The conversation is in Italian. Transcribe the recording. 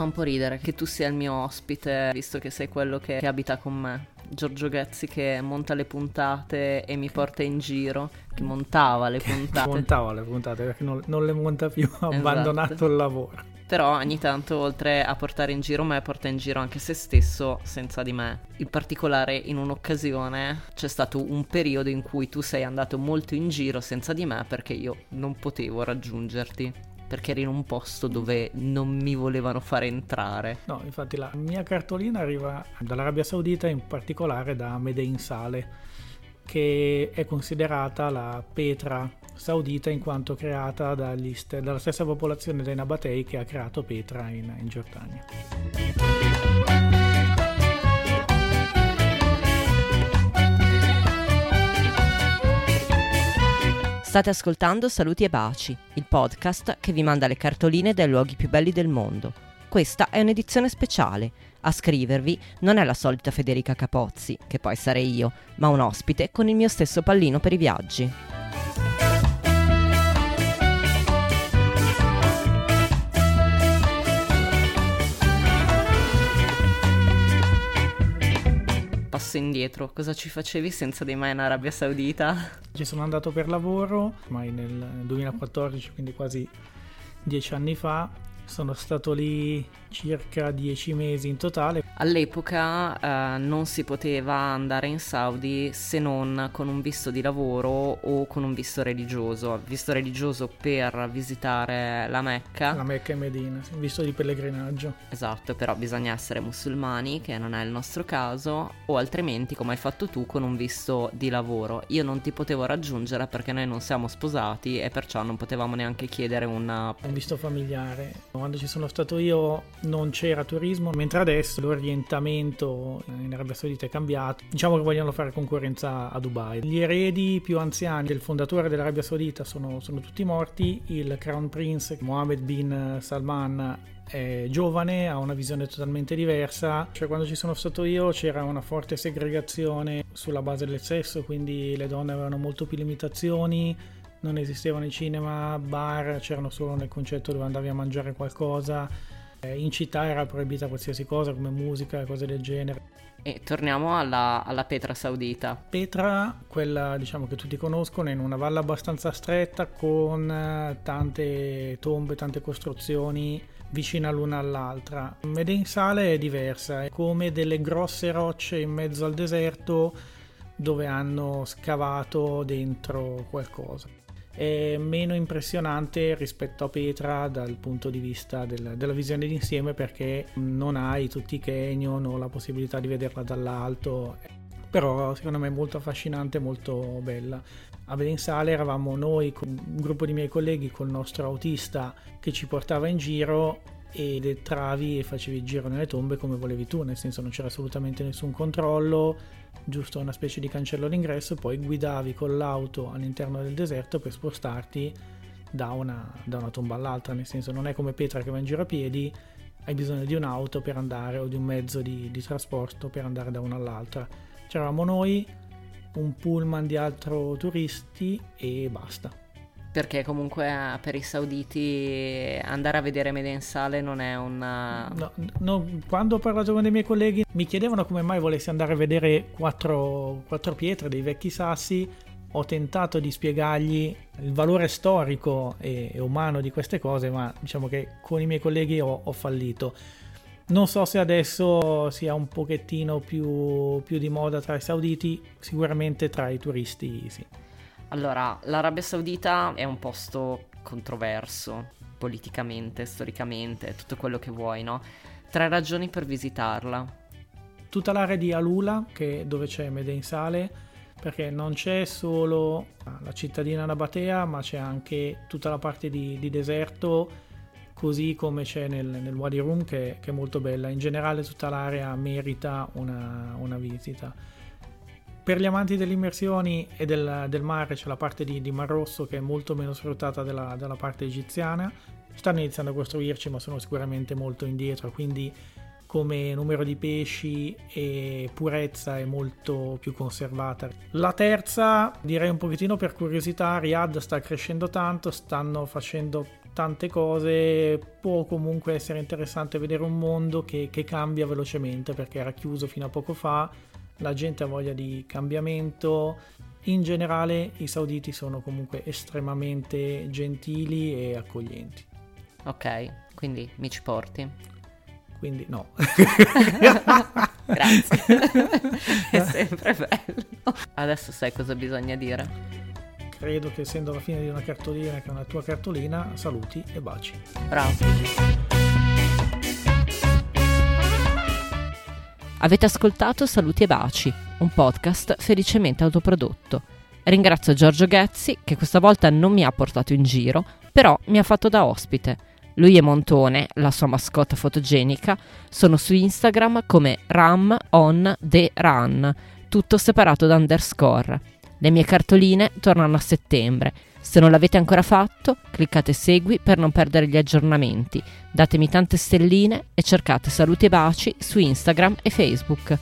fa un po' ridere che tu sia il mio ospite, visto che sei quello che, che abita con me. Giorgio Ghezzi che monta le puntate e mi porta in giro, che montava le puntate. montava le puntate perché non, non le monta più, ha esatto. abbandonato il lavoro. Però ogni tanto oltre a portare in giro me, porta in giro anche se stesso senza di me. In particolare in un'occasione c'è stato un periodo in cui tu sei andato molto in giro senza di me perché io non potevo raggiungerti perché eri in un posto dove non mi volevano fare entrare. No, infatti la mia cartolina arriva dall'Arabia Saudita, in particolare da Medein Sale, che è considerata la Petra saudita in quanto creata dagli, dalla stessa popolazione dei Nabatei che ha creato Petra in, in Giordania. State ascoltando Saluti e Baci, il podcast che vi manda le cartoline dai luoghi più belli del mondo. Questa è un'edizione speciale. A scrivervi non è la solita Federica Capozzi, che poi sarei io, ma un ospite con il mio stesso pallino per i viaggi. Passo indietro, cosa ci facevi senza di me in Arabia Saudita? Ci sono andato per lavoro, ormai nel 2014, quindi quasi dieci anni fa, sono stato lì circa dieci mesi in totale. All'epoca eh, non si poteva andare in Saudi se non con un visto di lavoro o con un visto religioso. Visto religioso per visitare la Mecca. La Mecca e Medina, visto di pellegrinaggio. Esatto, però bisogna essere musulmani, che non è il nostro caso, o altrimenti, come hai fatto tu, con un visto di lavoro. Io non ti potevo raggiungere perché noi non siamo sposati e perciò non potevamo neanche chiedere una... un visto familiare. Quando ci sono stato io non c'era turismo, mentre adesso l'orientamento in Arabia Saudita è cambiato. Diciamo che vogliono fare concorrenza a Dubai. Gli eredi più anziani del fondatore dell'Arabia Saudita sono, sono tutti morti. Il Crown Prince Mohammed bin Salman è giovane, ha una visione totalmente diversa. Cioè, quando ci sono stato io c'era una forte segregazione sulla base del sesso, quindi le donne avevano molto più limitazioni non esistevano i cinema, bar, c'erano solo nel concetto dove andavi a mangiare qualcosa in città era proibita qualsiasi cosa come musica e cose del genere. E torniamo alla, alla, Petra saudita. Petra, quella diciamo che tutti conoscono, è in una valle abbastanza stretta con eh, tante tombe, tante costruzioni vicina l'una all'altra. Medin Sale è diversa, è come delle grosse rocce in mezzo al deserto dove hanno scavato dentro qualcosa è meno impressionante rispetto a Petra dal punto di vista del, della visione d'insieme perché non hai tutti i canyon o la possibilità di vederla dall'alto. Però secondo me è molto affascinante molto bella. A Vedensale eravamo noi un gruppo di miei colleghi col nostro autista che ci portava in giro ed entravi e facevi il giro nelle tombe come volevi tu nel senso non c'era assolutamente nessun controllo giusto una specie di cancello d'ingresso, poi guidavi con l'auto all'interno del deserto per spostarti da una, da una tomba all'altra, nel senso non è come Petra che va in giro a piedi, hai bisogno di un'auto per andare o di un mezzo di, di trasporto per andare da una all'altra. C'eravamo noi, un pullman di altri turisti e basta perché comunque eh, per i sauditi andare a vedere Medensale non è una... No, no, quando ho parlato con dei miei colleghi mi chiedevano come mai volessi andare a vedere quattro, quattro pietre dei vecchi sassi, ho tentato di spiegargli il valore storico e, e, umano di queste cose, ma diciamo che con i miei colleghi ho, ho fallito. Non so se adesso sia un pochettino più, più di moda tra i sauditi, sicuramente tra i turisti sì. Allora, l'Arabia Saudita è un posto controverso politicamente, storicamente, tutto quello che vuoi, no? Tre ragioni per visitarla. Tutta l'area di Alula, che dove c'è Medein Sale, perché non c'è solo la cittadina Nabatea, ma c'è anche tutta la parte di, di deserto, così come c'è nel, nel Wadi Rum, che, che, è molto bella. In generale tutta l'area merita una, una visita per gli amanti delle immersioni e del, del mare c'è la parte di, di, Mar Rosso che è molto meno sfruttata della, della, parte egiziana. Stanno iniziando a costruirci ma sono sicuramente molto indietro, quindi come numero di pesci e purezza è molto più conservata. La terza, direi un pochettino per curiosità, Riyadh sta crescendo tanto, stanno facendo tante cose, può comunque essere interessante vedere un mondo che, che cambia velocemente perché era chiuso fino a poco fa, la gente ha voglia di cambiamento, in generale i sauditi sono comunque estremamente gentili e accoglienti. Ok, quindi mi ci porti. Quindi no. Grazie. È sempre bello. Adesso sai cosa bisogna dire. Credo che essendo la fine di una cartolina che è una tua cartolina, saluti e baci. Bravo. Avete ascoltato Saluti e Baci, un podcast felicemente autoprodotto. Ringrazio Giorgio Ghezzi che questa volta non mi ha portato in giro, però mi ha fatto da ospite. Lui e Montone, la sua mascotta fotogenica, sono su Instagram come Ram on the Run, tutto separato da underscore. Le mie cartoline tornano a settembre. Se non l'avete ancora fatto, cliccate segui per non perdere gli aggiornamenti. Datemi tante stelline e cercate saluti e baci su Instagram e Facebook.